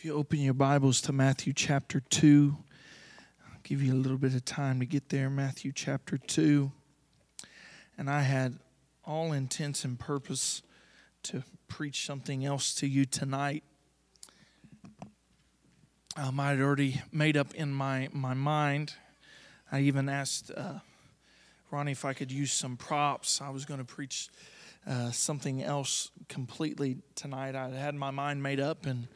If you open your Bibles to Matthew chapter 2, I'll give you a little bit of time to get there. Matthew chapter 2. And I had all intents and purpose to preach something else to you tonight. Um, I had already made up in my, my mind. I even asked uh, Ronnie if I could use some props. I was going to preach uh, something else completely tonight. I had my mind made up, and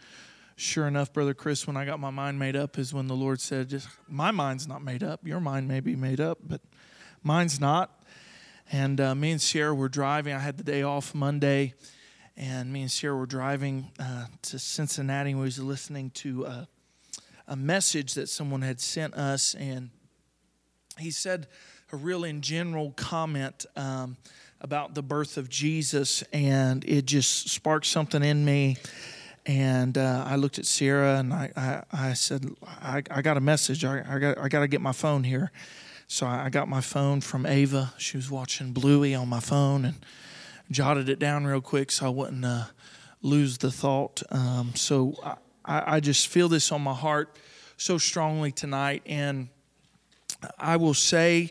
sure enough, Brother Chris, when I got my mind made up, is when the Lord said, Just, My mind's not made up. Your mind may be made up, but mine's not. And uh, me and Sierra were driving. I had the day off Monday, and me and Sierra were driving uh, to Cincinnati. We was listening to uh, a message that someone had sent us, and he said a real in general comment um, about the birth of Jesus, and it just sparked something in me and uh, I looked at Sierra and I, I, I said, I, I, got a message. I, I, got, I got to get my phone here. So I got my phone from Ava. She was watching Bluey on my phone and jotted it down real quick so I wouldn't uh, lose the thought. Um, so I, I just feel this on my heart so strongly tonight. And I will say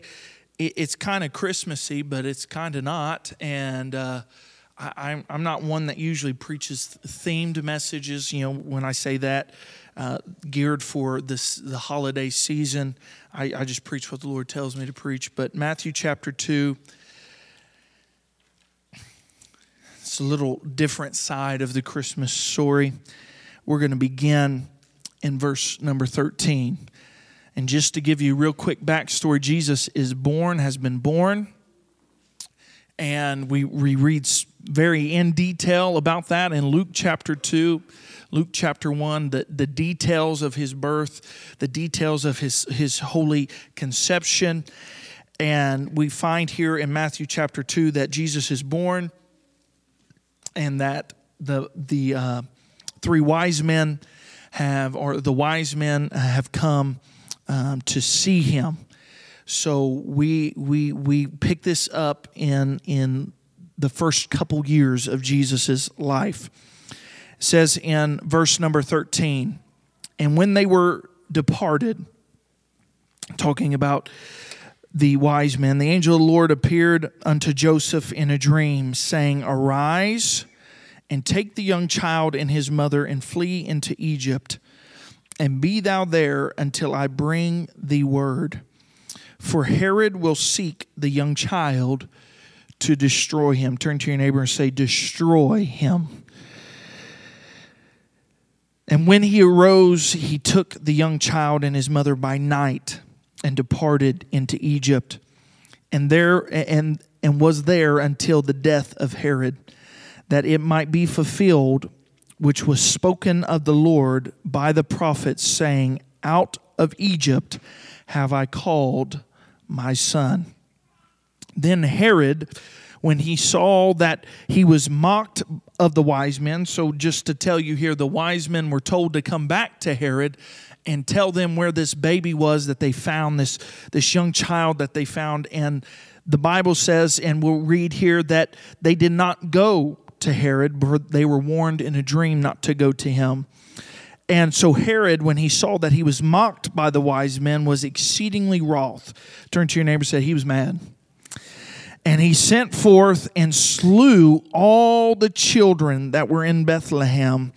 it, it's kind of Christmassy, but it's kind of not. And, uh, I, am not one that usually preaches themed messages. You know, when I say that, uh, geared for this the holiday season, I, I just preach what the Lord tells me to preach. But Matthew chapter two, it's a little different side of the Christmas story. We're going to begin in verse number thirteen, and just to give you a real quick backstory, Jesus is born, has been born and we, we read very in detail about that in Luke chapter 2, Luke chapter 1, the, the details of his birth, the details of his, his holy conception. And we find here in Matthew chapter 2 that Jesus is born and that the, the uh, three wise men have, or the wise men have come um, to see him. So we we we pick this up in in the first couple years of Jesus' life. It says in verse number 13, and when they were departed, talking about the wise men, the angel of the Lord appeared unto Joseph in a dream, saying, Arise and take the young child and his mother and flee into Egypt, and be thou there until I bring thee word for Herod will seek the young child to destroy him. Turn to your neighbor and say, Destroy him. And when he arose, he took the young child and his mother by night and departed into Egypt, and there and and was there until the death of Herod, that it might be fulfilled which was spoken of the Lord by the prophets, saying, Out of Egypt have I called my son. Then Herod, when he saw that he was mocked of the wise men, so just to tell you here, the wise men were told to come back to Herod and tell them where this baby was that they found, this, this young child that they found. And the Bible says, and we'll read here, that they did not go to Herod, but they were warned in a dream not to go to him. And so Herod, when he saw that he was mocked by the wise men, was exceedingly wroth. Turn to your neighbor and say, He was mad. And he sent forth and slew all the children that were in Bethlehem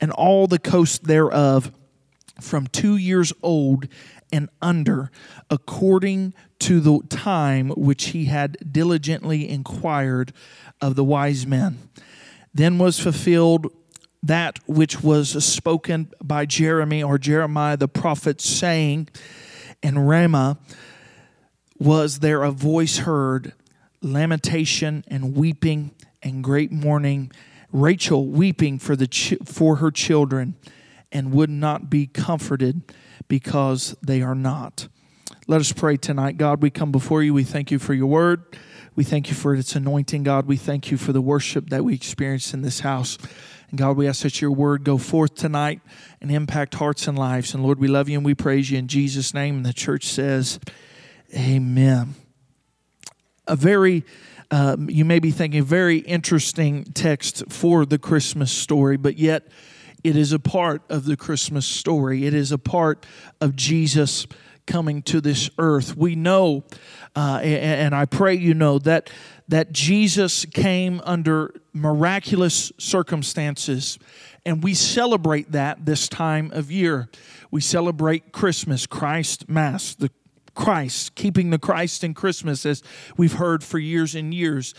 and all the coast thereof from two years old and under, according to the time which he had diligently inquired of the wise men. Then was fulfilled that which was spoken by Jeremy or Jeremiah the prophet, saying, In Ramah was there a voice heard, lamentation and weeping and great mourning, Rachel weeping for, the ch- for her children, and would not be comforted because they are not. Let us pray tonight. God, we come before you. We thank you for your word. We thank you for its anointing, God. We thank you for the worship that we experienced in this house. And God, we ask that your word go forth tonight and impact hearts and lives. And Lord, we love you and we praise you in Jesus' name. And the church says, Amen. A very um, you may be thinking, very interesting text for the Christmas story, but yet it is a part of the Christmas story. It is a part of Jesus coming to this earth. We know, uh, and I pray you know, that, that Jesus came under miraculous circumstances, and we celebrate that this time of year. We celebrate Christmas, Christ Mass, the Christ, keeping the Christ in Christmas, as we've heard for years and years.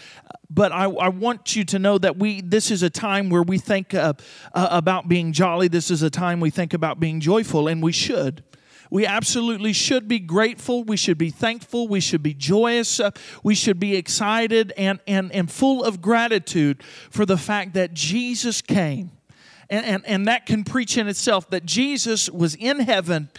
But I, I want you to know that we this is a time where we think uh, uh, about being jolly. This is a time we think about being joyful, and we should. We absolutely should be grateful. We should be thankful. We should be joyous. Uh, we should be excited and, and, and full of gratitude for the fact that Jesus came. And, and, and that can preach in itself that Jesus was in heaven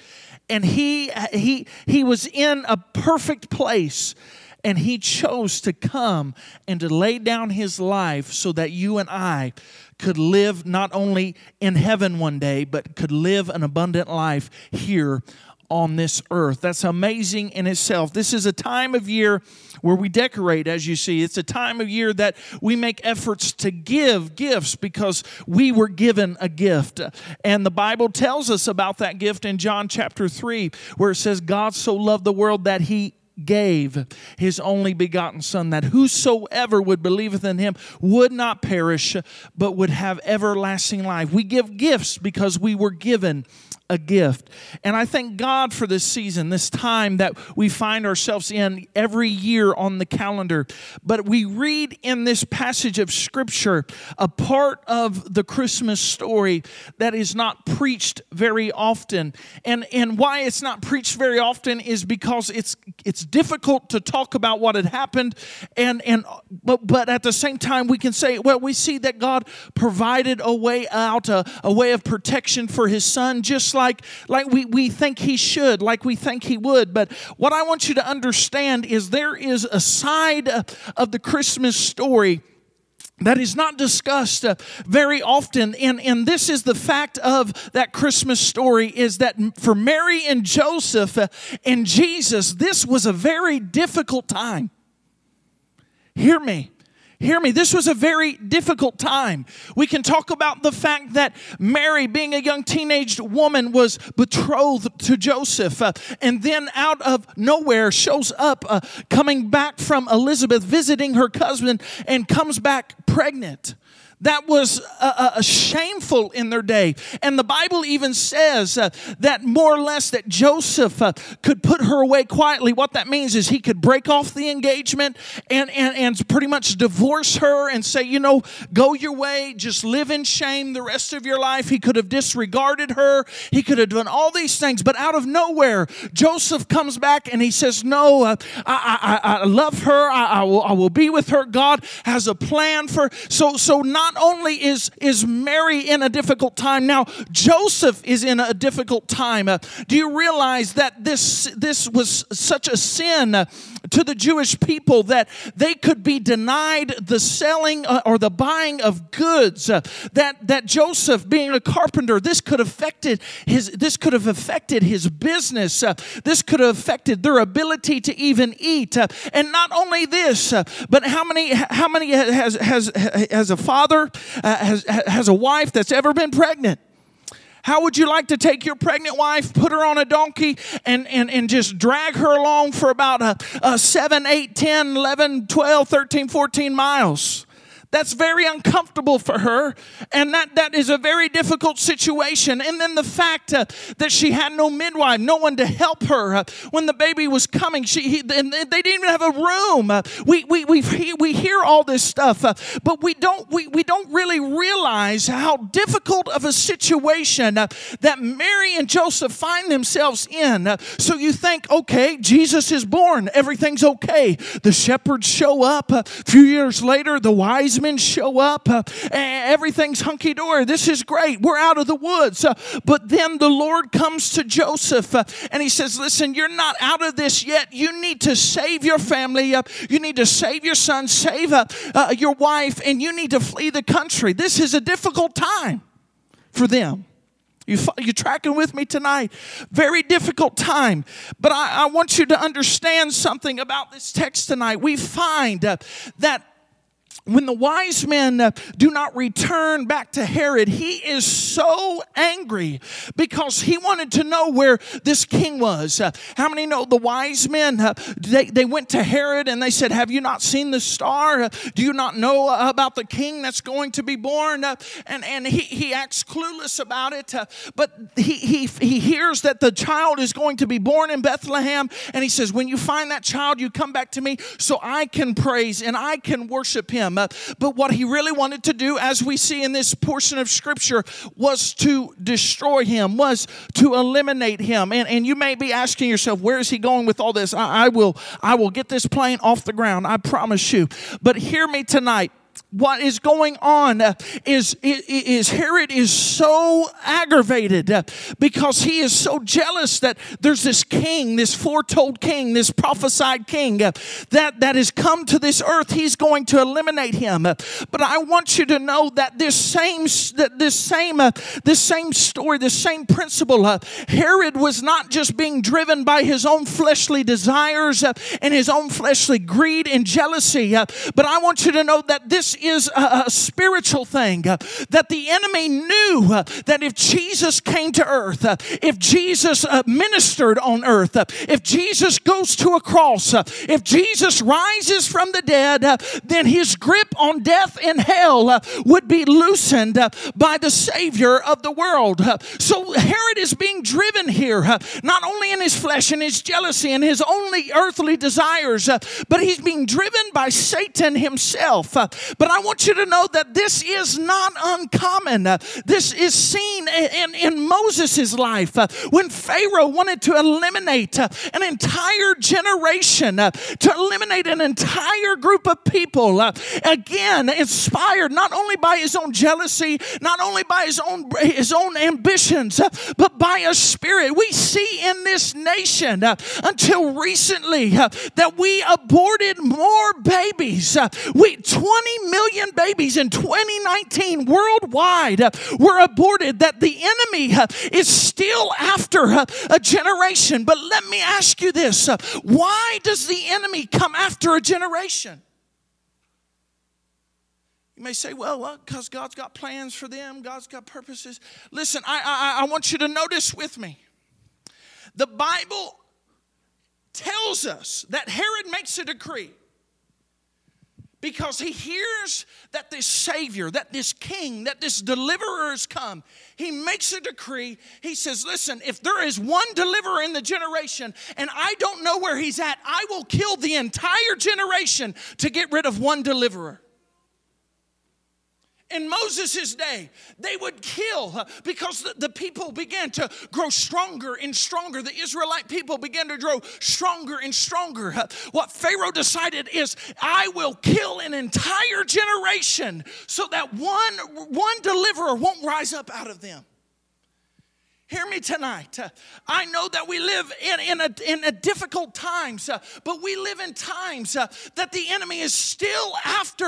and he, he, he was in a perfect place and he chose to come and to lay down his life so that you and I could live not only in heaven one day, but could live an abundant life here on this earth. That's amazing in itself. This is a time of year where we decorate, as you see. It's a time of year that we make efforts to give gifts because we were given a gift. And the Bible tells us about that gift in John chapter 3, where it says, God so loved the world that he gave his only begotten Son, that whosoever would believeth in him would not perish, but would have everlasting life. We give gifts because we were given a gift. And I thank God for this season, this time that we find ourselves in every year on the calendar. But we read in this passage of Scripture a part of the Christmas story that is not preached very often. And, and why it's not preached very often is because it's, it's difficult to talk about what had happened. And, and, but, but at the same time, we can say, well, we see that God provided a way out, a, a way of protection for his son, just like like, like we, we think he should, like we think he would. But what I want you to understand is there is a side of the Christmas story that is not discussed uh, very often. And, and this is the fact of that christmas story is that for mary and joseph uh, and jesus this was a very difficult time. Hear me Hear me, this was a very difficult time. We can talk about the fact that Mary, being a young teenage woman, was betrothed to Joseph, uh, and then out of nowhere shows up uh, coming back from Elizabeth, visiting her cousin, and comes back pregnant that was uh, uh, shameful in their day. And the Bible even says uh, that more or less that Joseph uh, could put her away quietly. What that means is he could break off the engagement and, and, and pretty much divorce her and say, you know, go your way, just live in shame the rest of your life. He could have disregarded her, he could have done all these things. But out of nowhere, Joseph comes back and he says, No, uh, I, I, I, love her, I, I, will, I will be with her. God has a plan for so so not not only is, is Mary in a difficult time, now Joseph is in a difficult time. Uh, do you realize that this, this was such a sin uh, to the Jewish people that they could be denied the selling uh, or the buying of goods? Uh, that, that Joseph, being a carpenter, this could, affected his, this could have affected his business. Uh, this could have affected their ability to even eat. And not only this, but how many, how many has, has, has a father has, has a wife that's ever been pregnant. How would you like to take your pregnant wife, put her on a donkey, and, and, and just drag her along for about a, a 7, 8, 10, 11, 12, 13, 14 miles? That's very uncomfortable for her, and that, that is a very difficult situation. And then the fact uh, that she had no midwife, no one to help her uh, when the baby was coming. She, he, and they didn't even have a room. Uh, we, we, we, we hear all this stuff, uh, but we don't, we, we don't really realize how difficult of a situation uh, that Mary and Joseph find themselves in. Uh, so you think, okay, Jesus is born, everything's okay. The shepherds show up. A few years later, the wise men show up. Uh, everything's hunky dory. This is great. We're out of the woods. Uh, but then the Lord comes to Joseph uh, and he says, Listen, you're not out of this yet. You need to save your family. Uh, you need to save your son, save uh, uh, your wife, and you need to flee the country. This is a difficult time for them. You, you tracking with me tonight? Very difficult time. But I, I want you to understand something about this text tonight. We find uh, that when the wise men uh, do not return back to Herod, he is so angry because he wanted to know where this king was. Uh, how many know the wise men? Uh, they, they went to Herod and they said, Have you not seen the star? Do you not know about the king that's going to be born? And and he, he acts clueless about it. But he, he, he hears that the child is going to be born in Bethlehem. And he says, When you find that child, you come back to me so I can praise and I can worship him. But what he really wanted to do, as we see in this portion of scripture, was to destroy him, was to eliminate him. And, and you may be asking yourself, where is he going with all this? I, I will, I will get this plane off the ground, I promise you. But hear me tonight what is going on is, is Herod is so aggravated because he is so jealous that there's this king, this foretold king, this prophesied king that, that has come to this earth. He's going to eliminate him. But I want you to know that this same that this same this same story, this same principle, Herod was not just being driven by his own fleshly desires and his own fleshly greed and jealousy, but I want you to know that this is a, a spiritual thing. Uh, that the enemy knew uh, that if Jesus came to earth, uh, if Jesus uh, ministered on earth, uh, if Jesus goes to a cross, uh, if Jesus rises from the dead, then his grip on death and hell would be loosened by the Savior of the world. So Herod is being driven here, not only in his flesh and his jealousy and his only earthly desires, but he's being driven by Satan himself. But I want you to know that this is not uncommon. Uh, this is seen in, in Moses' life uh, when Pharaoh wanted to eliminate uh, an entire generation, to eliminate an entire group of people. Again, inspired not only by his own jealousy, not only by his own his own ambitions, but by a spirit. We see in this nation until recently that we aborted more babies. We 20 million million babies in 2019 worldwide uh, were aborted, that the enemy uh, is still after uh, a generation. But let me ask you this why does the enemy come after a generation? You may say, well, because God's got plans for them, God's got purposes. Listen, I, I, I want you to notice with me. The Bible tells us that Herod makes a decree because he hears that this Savior, that this King, that this deliverer has come. He makes a decree. He says, Listen, if there is one deliverer in the generation and I don't know where he's at, I will kill the entire generation to get rid of one deliverer in Moses' day, they would kill because the, the, people began to grow stronger and stronger. The Israelite people began to grow stronger and stronger. What Pharaoh decided is, I will kill an entire generation so that one, one deliverer won't rise up out of them. Hear me tonight. Uh, I know that we live in, in, a, in a difficult times, uh, but we live in times uh, that the enemy is still after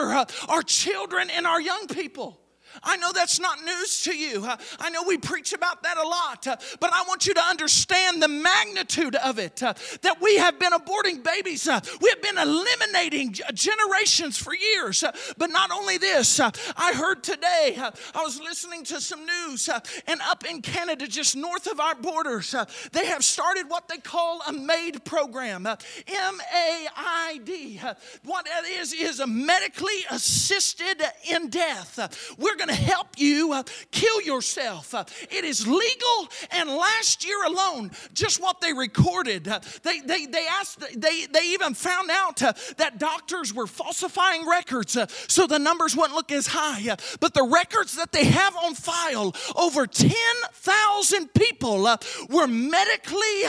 our children and our young people. I know that's not news to you. Uh, I know we preach about that a lot, uh, but I want you to understand the magnitude of it. Uh, that we have been aborting babies, uh, we have been eliminating generations for years. Uh, but not only this, uh, I heard today, I was listening to some news, and up in Canada, just north of our borders, they have started what they call a MAID program. M A I D. What that is, is a medically assisted in death. We're going to help you uh, kill yourself. Uh, it is legal, and last year alone, just what they recorded, uh, they, they, they asked, they, they even found out uh, that doctors were falsifying records uh, so the numbers wouldn't look as high. Uh, but the records that they have on file, over 10,000 people were medically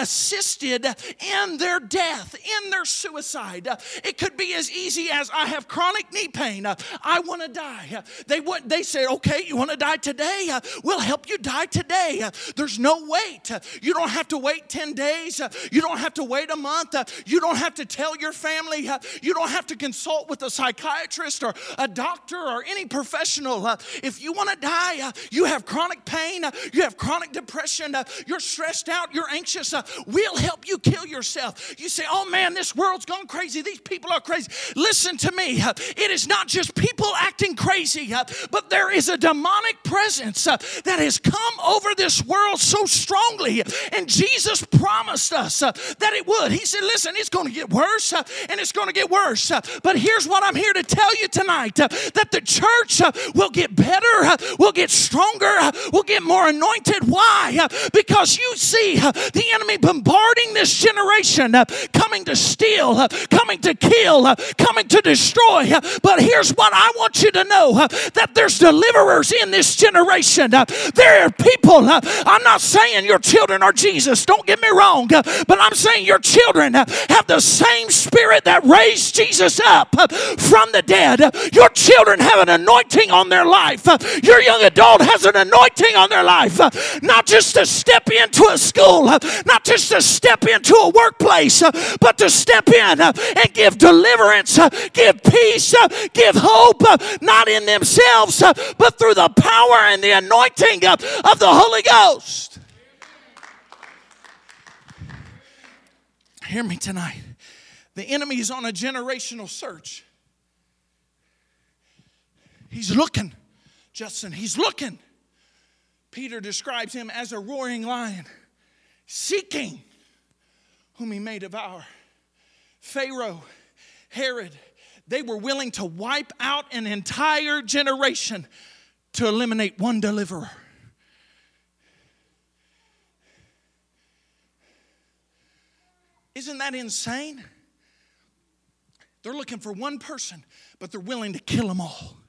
assisted in their death, in their suicide. it could be as easy as I have chronic knee pain, I want to die they went, they said, okay, you want to die today? Uh, we'll help you die today. Uh, there's no wait. Uh, you don't have to wait 10 days. Uh, you don't have to wait a month. Uh, you don't have to tell your family. Uh, you don't have to consult with a psychiatrist or a doctor or any professional. if you want to die, you have chronic pain, you have chronic depression, you're stressed out, you're anxious, we'll help you kill yourself. You say, oh man, this world's gone crazy. These people are crazy. Listen to me. It is not just people acting crazy, but there is a demonic presence uh, that has come over this world so strongly. And Jesus promised us uh, that it would. He said, listen, it's going to get worse uh, and it's going to get worse. But here's what I'm here to tell you tonight that the church will get better, will get stronger, will get more anointed. Why? Because you see the enemy bombarding this generation, coming to steal, coming to kill, coming to destroy. But here's what I want you to know that there's deliverers in this generation. Uh, there are people, uh, I'm not saying your children are Jesus, don't get me wrong, uh, but I'm saying your children have the same spirit that raised Jesus up from the dead. Your children have an anointing on their life. Your young adult has an anointing on their life. Not just to step into a school, not just to step into a workplace, but to step in and give deliverance, give peace, give hope, not in themselves, Uh, but through the power and the anointing uh, of the Holy Ghost. Hear me tonight. The enemy is on a generational search. He's looking, Justin, he's looking. Peter describes him as a roaring lion, seeking whom he may devour. Pharaoh, Herod, they were willing to wipe out an entire generation to eliminate one deliverer. Isn't that insane? They're looking for one person, but they're willing to kill them all.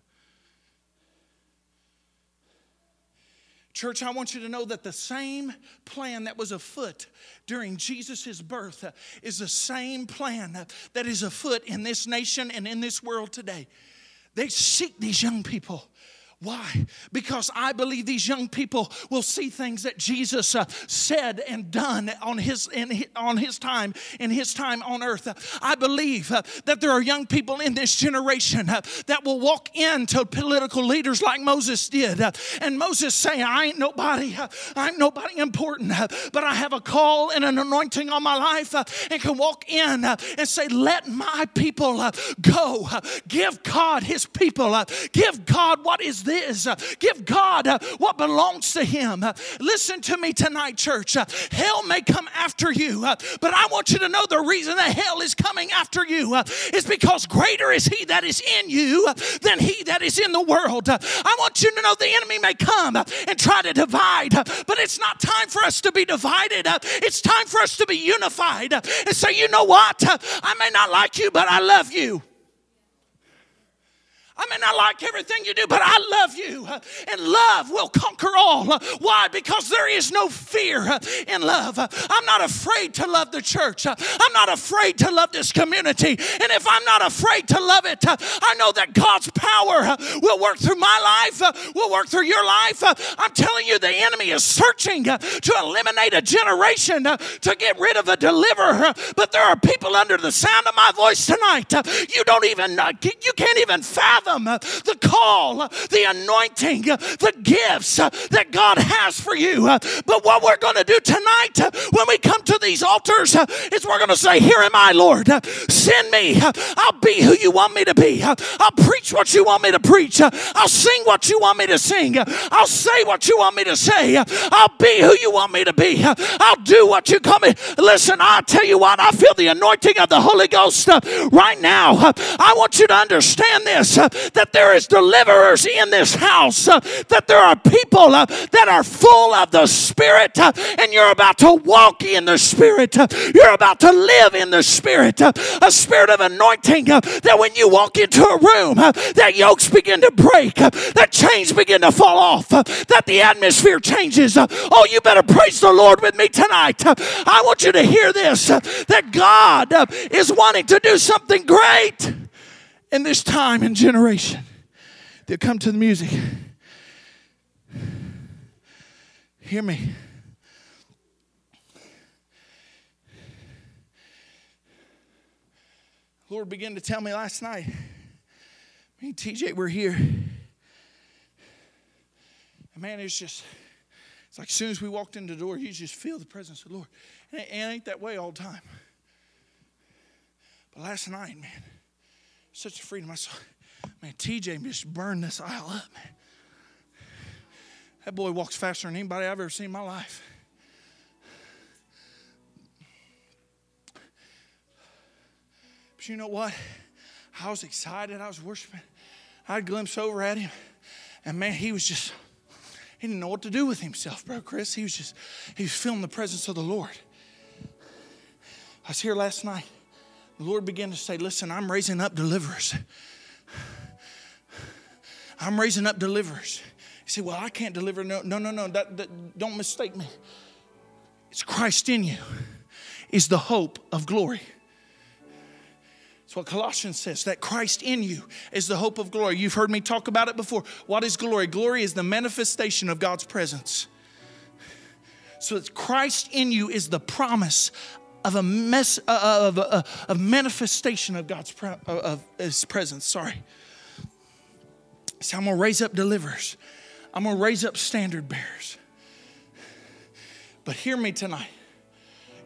Church, I want you to know that the same plan that was afoot during Jesus' birth uh, is the same plan that is afoot in this nation and in this world today. They seek these young people why? Because I believe these young people will see things that Jesus uh, said and done on his, in, on his time, in his time on earth. I believe uh, that there are young people in this generation uh, that will walk into political leaders like Moses did. Uh, and Moses saying, I ain't nobody, uh, I ain't nobody important, uh, but I have a call and an anointing on my life and can walk in and say, Let my people go. Give God his people. Give God what is is. Give God uh, what belongs to Him. Listen to me tonight, church. Hell may come after you, uh, but I want you to know the reason that hell is coming after you uh, is because greater is He that is in you uh, than He that is in the world. I want you to know the enemy may come and try to divide, but it's not time for us to be divided. It's time for us to be unified and say, you know what? I may not like you, but I love you. I may not like everything you do, but I love you. And love will conquer all. Why? Because there is no fear in love. I'm not afraid to love the church. I'm not afraid to love this community. And if I'm not afraid to love it, I know that God's power will work through my life, will work through your life. I'm telling you, the enemy is searching to eliminate a generation to get rid of a deliverer. But there are people under the sound of my voice tonight. You don't even, you can't even fathom the call, the anointing, the gifts that God has for you. But what we're going to do tonight when we come to these altars is we're going to say, Here am I, Lord. Send me. I'll be who you want me to be. I'll preach what you want me to preach. I'll sing what you want me to sing. I'll say what you want me to say. I'll be who you want me to be. I'll do what you call me. Listen, I'll tell you what, I feel the anointing of the Holy Ghost right now. I want you to understand this that there is deliverers in this house, uh, that there are people uh, that are full of the Spirit, uh, and you're about to walk in the Spirit. Uh, you're about to live in the Spirit, uh, a spirit of anointing uh, that when you walk into a room, that yokes begin to break, that chains begin to fall off, that the atmosphere changes. oh, you better praise the Lord with me tonight. I want you to hear this that God is wanting to do something great in this time and generation. They'll come to the music. Hear me. Lord began to tell me last night. Me and TJ were here. And man, it's just, it's like as soon as we walked in the door, you just feel the presence of the Lord. And it, it ain't that way all the time. But last night, man, such a freedom. I saw, man, TJ just burned this aisle up, man. That boy walks faster than anybody I've ever seen in my life. But you know what? I was excited. I was worshiping. I had a glimpse over at him. And man, he was just, he didn't know what to do with himself, bro, Chris. He was just, he was feeling the presence of the Lord. I was here last night. The Lord began to say, Listen, I'm raising up deliverers. I'm raising up deliverers. You say, Well, I can't deliver. No, no, no, no. That, that, don't mistake me. It's Christ in you, is the hope of glory. That's what Colossians says, that Christ in you is the hope of glory. You've heard me talk about it before. What is glory? Glory is the manifestation of God's presence. So it's Christ in you is the promise of a mess uh, uh of a, uh, a manifestation of God's uh, of His presence. Sorry. So I'm gonna raise up deliverers. I'm gonna raise up standard bearers. But hear me tonight.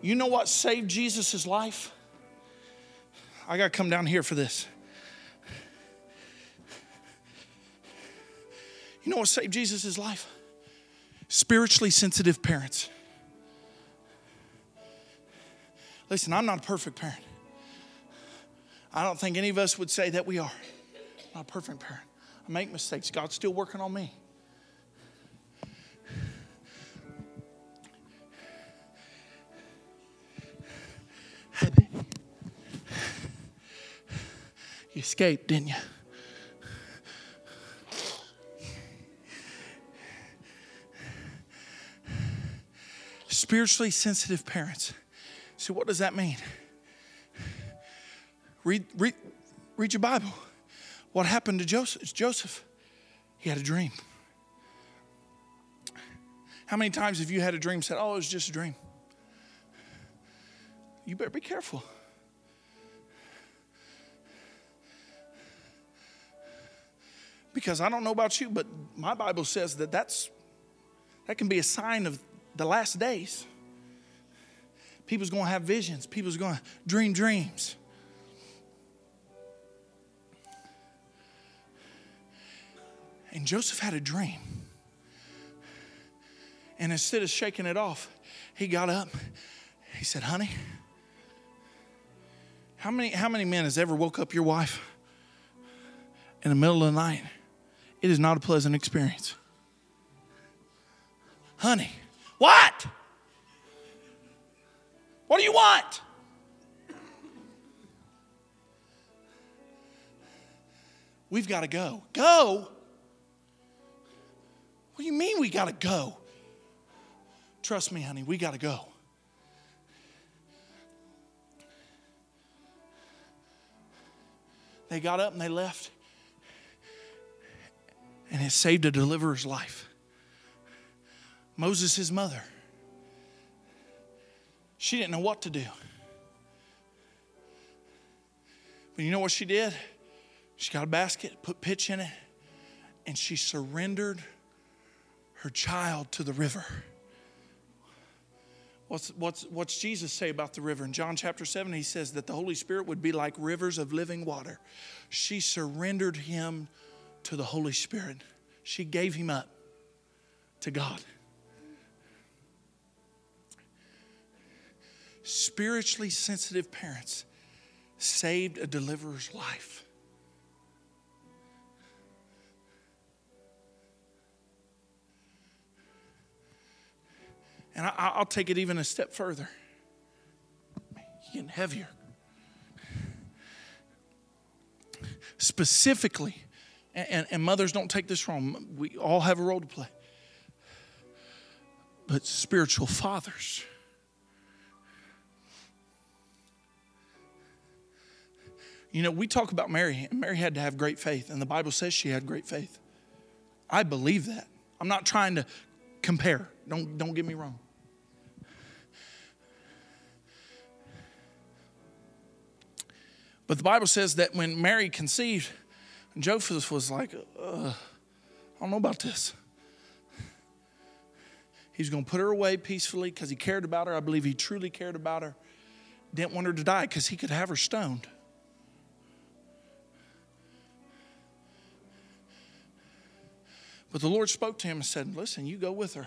You know what saved Jesus' life? I got to come down here for this. You know what saved Jesus' life? Spiritually sensitive parents. Listen, I'm not a perfect parent. I don't think any of us would say that we are. I'm not a perfect parent. I make mistakes. God's still working on me. You escaped, didn't you? Spiritually sensitive parents. So, what does that mean? Read, read, read your Bible. What happened to Joseph? Joseph, he had a dream. How many times have you had a dream said, Oh, it was just a dream? You better be careful. Because I don't know about you, but my Bible says that that's, that can be a sign of the last days. People's going to have visions, people's going to dream dreams. And Joseph had a dream. And instead of shaking it off, he got up. He said, Honey, how many, how many men has ever woke up your wife in the middle of the night it is not a pleasant experience. Honey, what? You want? We've got to go. Go? What do you mean we got to go? Trust me, honey, we got to go. They got up and they left and it saved a deliverer's life. Moses' his mother, she didn't know what to do. But you know what she did? She got a basket, put pitch in it, and she surrendered her child to the river. What's, what's, what's Jesus say about the river? In John chapter 7, he says that the Holy Spirit would be like rivers of living water. She surrendered him to the Holy Spirit. She gave him up to God. Spiritually sensitive parents saved a deliverer's life. And I, will take it even a step further. Getting heavier. Specifically, and, and mothers don't take this wrong, we all have a role to play. But spiritual fathers, You know, we talk about Mary. Mary had to have great faith, and the Bible says she had great faith. I believe that. I'm not trying to compare. Don't, don't get me wrong. But the Bible says that when Mary conceived, Joseph was like, I don't know about this. He's going to put her away peacefully because he cared about her. I believe he truly cared about her. Didn't want her to die because he could have her stoned. But the Lord spoke to him and said, Listen, you go with her.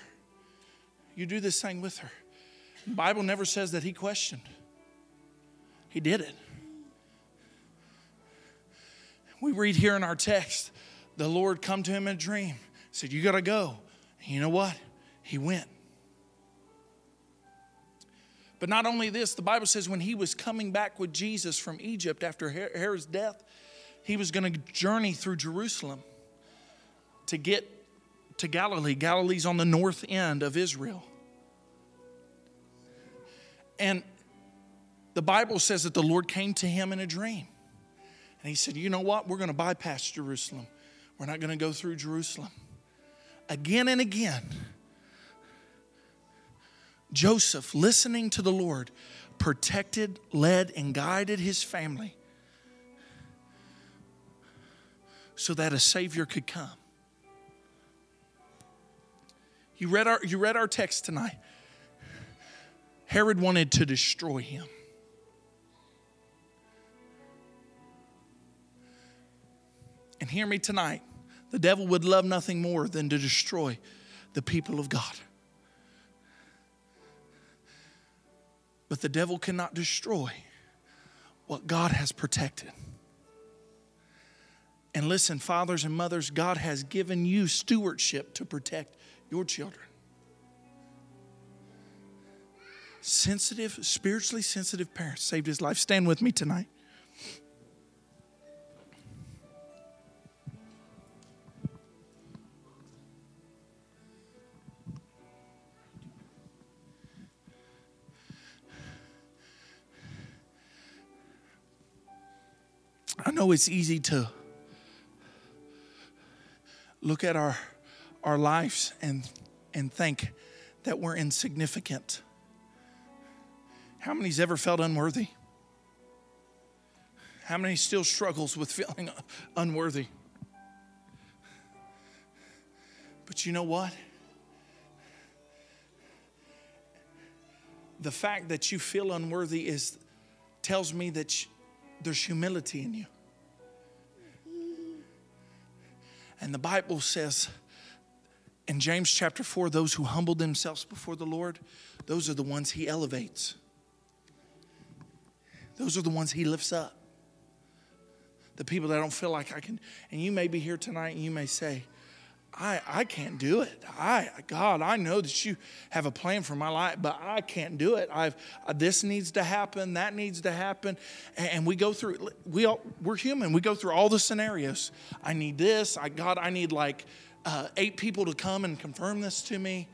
You do this thing with her. The Bible never says that he questioned, he did it. We read here in our text, the Lord come to him in a dream, said, You got to go. And you know what? He went. But not only this, the Bible says when he was coming back with Jesus from Egypt after Herod's death, he was going to journey through Jerusalem to get to Galilee. Galilee's on the north end of Israel. And the Bible says that the Lord came to him in a dream. And he said, You know what? We're going to bypass Jerusalem. We're not going to go through Jerusalem. Again and again, Joseph, listening to the Lord, protected, led, and guided his family so that a Savior could come. You read our, you read our text tonight. Herod wanted to destroy him. And hear me tonight the devil would love nothing more than to destroy the people of God. But the devil cannot destroy what God has protected. And listen, fathers and mothers, God has given you stewardship to protect your children. Sensitive, spiritually sensitive parents saved his life. Stand with me tonight. I know it's easy to look at our our lives and and think that we're insignificant. How many's ever felt unworthy? How many still struggles with feeling unworthy? But you know what? The fact that you feel unworthy is tells me that there's humility in you. And the Bible says in James chapter 4 those who humble themselves before the Lord, those are the ones he elevates. Those are the ones he lifts up. The people that don't feel like I can. And you may be here tonight and you may say, I, I can't do it. I God, I know that you have a plan for my life, but I can't do it. I've uh, this needs to happen, that needs to happen, and, and we go through. We all we're human. We go through all the scenarios. I need this. I God, I need like uh, eight people to come and confirm this to me.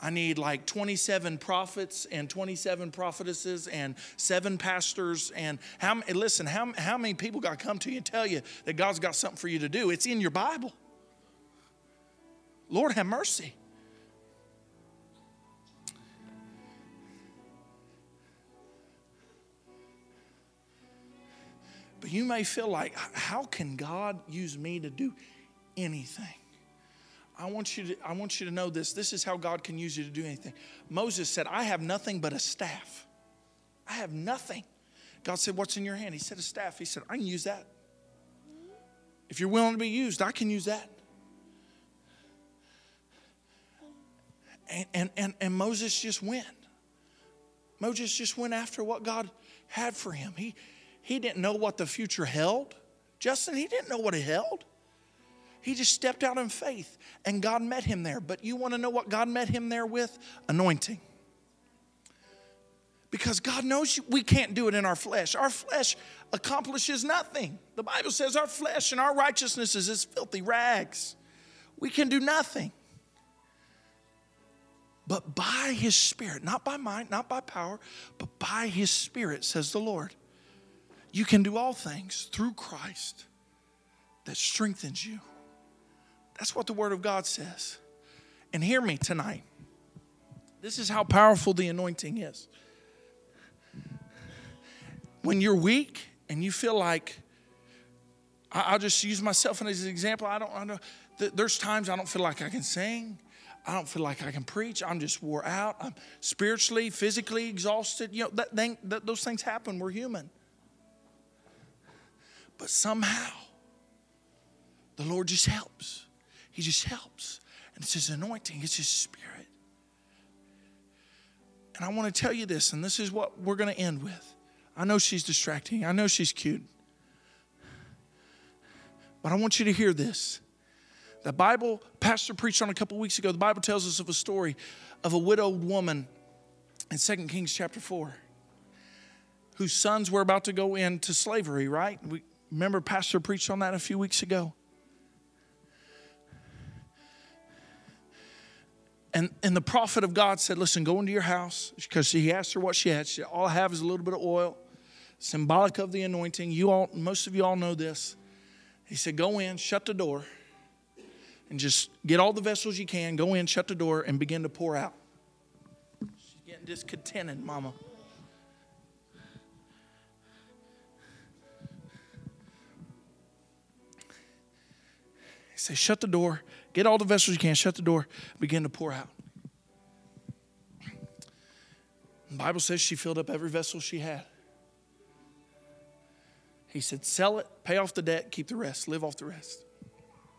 I need like 27 prophets and 27 prophetesses and seven pastors. And how, listen, how, how many people got to come to you and tell you that God's got something for you to do? It's in your Bible. Lord, have mercy. But you may feel like, how can God use me to do anything? I want you to, I want you to know this. This is how God can use you to do anything. Moses said, I have nothing but a staff. I have nothing. God said, What's in your hand? He said, A staff. He said, I can use that. If you're willing to be used, I can use that. And, and, and, and Moses just went. Moses just went after what God had for him. He, he didn't know what the future held. Justin, he didn't know what it held. He just stepped out in faith and God met him there. But you want to know what God met him there with? Anointing. Because God knows we can't do it in our flesh. Our flesh accomplishes nothing. The Bible says our flesh and our righteousness is as filthy rags. We can do nothing. But by his spirit, not by might, not by power, but by his spirit, says the Lord. you can do all things through Christ that strengthens you. That's what the Word of God says. And hear me tonight. This is how powerful the anointing is. When you're weak and you feel like, I'll just use myself as an example. I don't, I don't, there's times I don't feel like I can sing. I don't feel like I can preach. I'm just wore out. I'm spiritually, physically exhausted. You know, that thing, that, those things happen. We're human. But somehow, the Lord just helps. He just helps. And it's His anointing, it's His Spirit. And I want to tell you this, and this is what we're going to end with. I know she's distracting, I know she's cute. But I want you to hear this. The Bible, Pastor preached on a couple weeks ago, the Bible tells us of a story of a widowed woman in 2 Kings chapter 4 whose sons were about to go into slavery, right? We remember Pastor preached on that a few weeks ago. And, and the prophet of God said, Listen, go into your house because he asked her what she had. She said, All I have is a little bit of oil, symbolic of the anointing. You all, most of you all know this. He said, Go in, shut the door, and just get all the vessels you can. Go in, shut the door, and begin to pour out. She's getting discontented, mama. He said, Shut the door, get all the vessels you can, shut the door, begin to pour out. The Bible says she filled up every vessel she had. He said, Sell it, pay off the debt, keep the rest, live off the rest.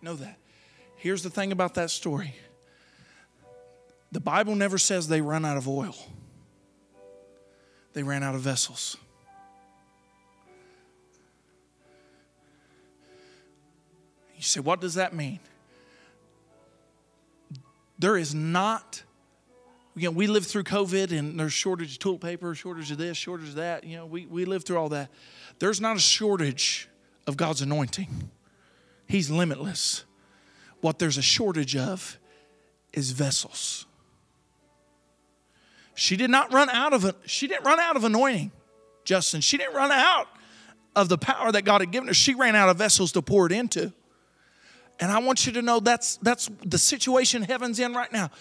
Know that. Here's the thing about that story the Bible never says they run out of oil, they ran out of vessels. You say, what does that mean? There is not, you know, we lived through COVID and there's shortage of toilet paper, shortage of this, shortage of that. You know, we, we lived through all that. There's not a shortage of God's anointing, He's limitless. What there's a shortage of is vessels. She did not run out of. She didn't run out of anointing, Justin. She didn't run out of the power that God had given her. She ran out of vessels to pour it into. And I want you to know that's that's the situation heaven's in right now.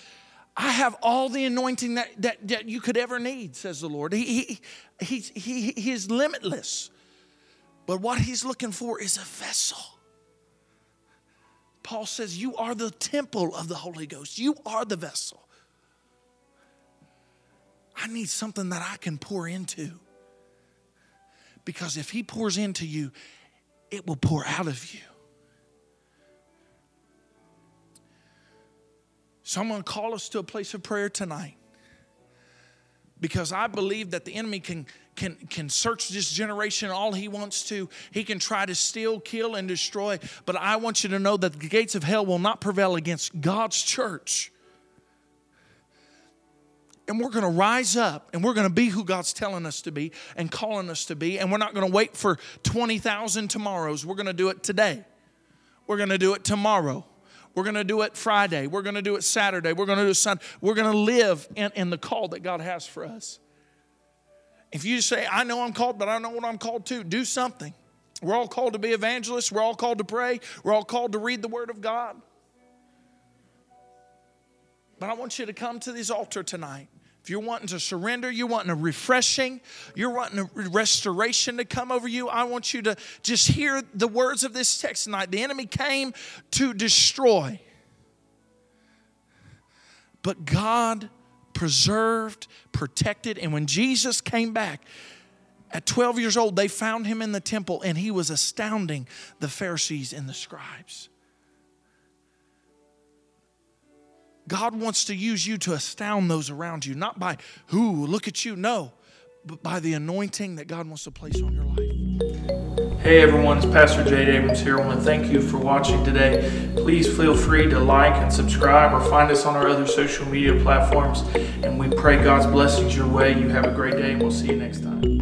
I have all the anointing that, that, that you could ever need, says the Lord. He, he, he, he, he is limitless. But what he's looking for is a vessel. Paul says, You are the temple of the Holy Ghost, you are the vessel. I need something that I can pour into. Because if he pours into you, it will pour out of you. So I'm going to call us to a place of prayer tonight because I believe that the enemy can can can search this generation all he wants to. He can try to steal, kill, and destroy. But I want you to know that the gates of hell will not prevail against God's church. And we're going to rise up and we're going to be who God's telling us to be and calling us to be. And we're not going to wait for 20,000 tomorrows. We're going to do it today. We're going to do it tomorrow. We're going to do it Friday. We're going to do it Saturday. We're going to do it Sunday. We're going to live in, in the call that God has for us. If you say, I know I'm called, but I don't know what I'm called to, do something. We're all called to be evangelists. We're all called to pray. We're all called to read the Word of God. But I want you to come to this altar tonight. If you're wanting to surrender, you're wanting a refreshing, you're wanting a restoration to come over you, I want you to just hear the words of this text tonight. The enemy came to destroy, but God preserved, protected. And when Jesus came back, at 12 years old, they found him in the temple and he was astounding the Pharisees and the scribes. God wants to use you to astound those around you, not by who, look at you, no, but by the anointing that God wants to place on your life. Hey everyone, it's Pastor Jade Abrams here. I want to thank you for watching today. Please feel free to like and subscribe or find us on our other social media platforms. And we pray God's blessings your way. You have a great day, and we'll see you next time.